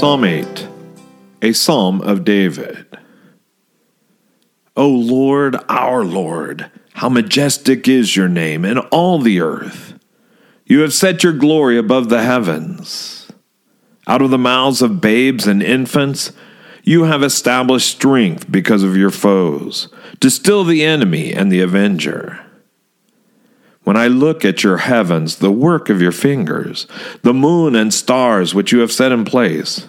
Psalm 8, a psalm of David. O Lord, our Lord, how majestic is your name in all the earth. You have set your glory above the heavens. Out of the mouths of babes and infants, you have established strength because of your foes, to still the enemy and the avenger. When I look at your heavens, the work of your fingers, the moon and stars which you have set in place,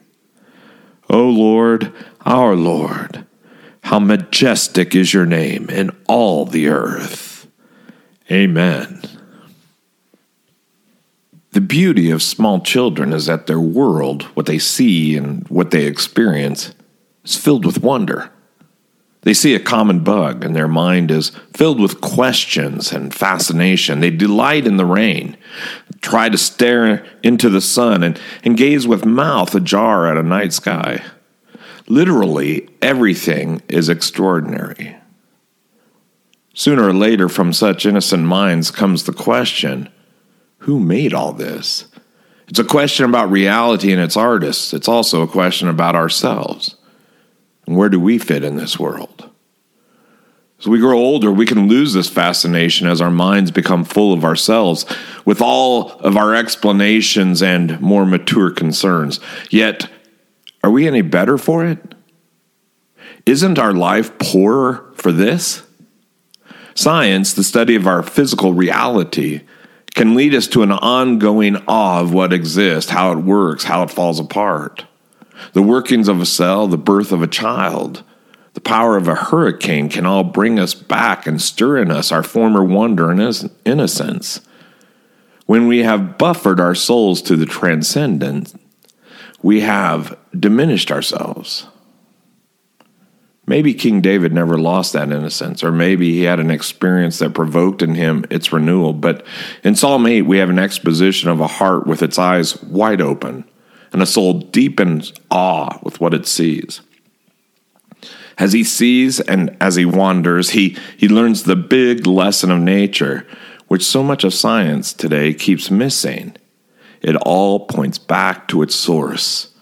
O Lord, our Lord, how majestic is your name in all the earth. Amen. The beauty of small children is that their world, what they see and what they experience, is filled with wonder. They see a common bug, and their mind is filled with questions and fascination. They delight in the rain, try to stare into the sun, and, and gaze with mouth ajar at a night sky. Literally, everything is extraordinary. Sooner or later, from such innocent minds comes the question who made all this? It's a question about reality and its artists. It's also a question about ourselves. And where do we fit in this world? As we grow older, we can lose this fascination as our minds become full of ourselves with all of our explanations and more mature concerns. Yet, are we any better for it? Isn't our life poorer for this? Science, the study of our physical reality, can lead us to an ongoing awe of what exists, how it works, how it falls apart the workings of a cell, the birth of a child, the power of a hurricane can all bring us back and stir in us our former wonder and innocence. When we have buffered our souls to the transcendent, we have diminished ourselves. Maybe King David never lost that innocence, or maybe he had an experience that provoked in him its renewal. But in Psalm 8, we have an exposition of a heart with its eyes wide open and a soul deep in awe with what it sees. As he sees and as he wanders, he, he learns the big lesson of nature, which so much of science today keeps missing. It all points back to its source,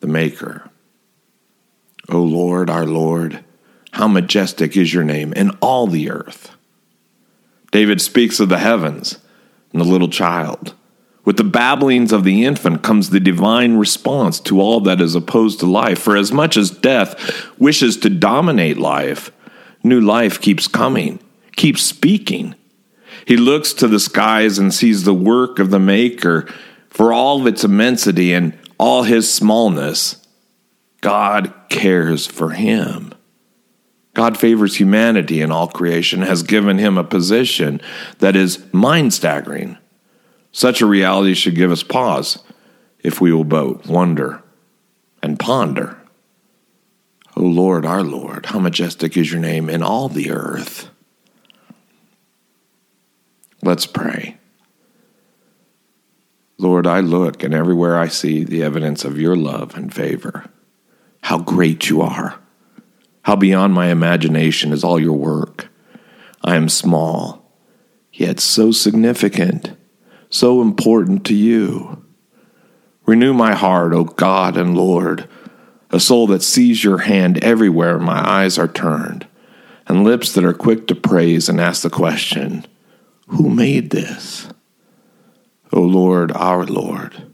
the Maker. O Lord, our Lord, how majestic is your name in all the earth. David speaks of the heavens and the little child. With the babblings of the infant comes the divine response to all that is opposed to life. For as much as death wishes to dominate life, new life keeps coming, keeps speaking. He looks to the skies and sees the work of the Maker for all of its immensity and all his smallness. God cares for him. God favors humanity in all creation, has given him a position that is mind staggering. Such a reality should give us pause if we will both wonder and ponder. O Lord, our Lord, how majestic is your name in all the earth. Let's pray. Lord, I look and everywhere I see the evidence of your love and favor. How great you are. How beyond my imagination is all your work. I am small, yet so significant so important to you. Renew my heart, O God and Lord, a soul that sees your hand everywhere my eyes are turned, and lips that are quick to praise and ask the question, Who made this? O Lord, our Lord,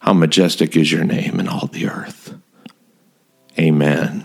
how majestic is your name in all the earth. Amen.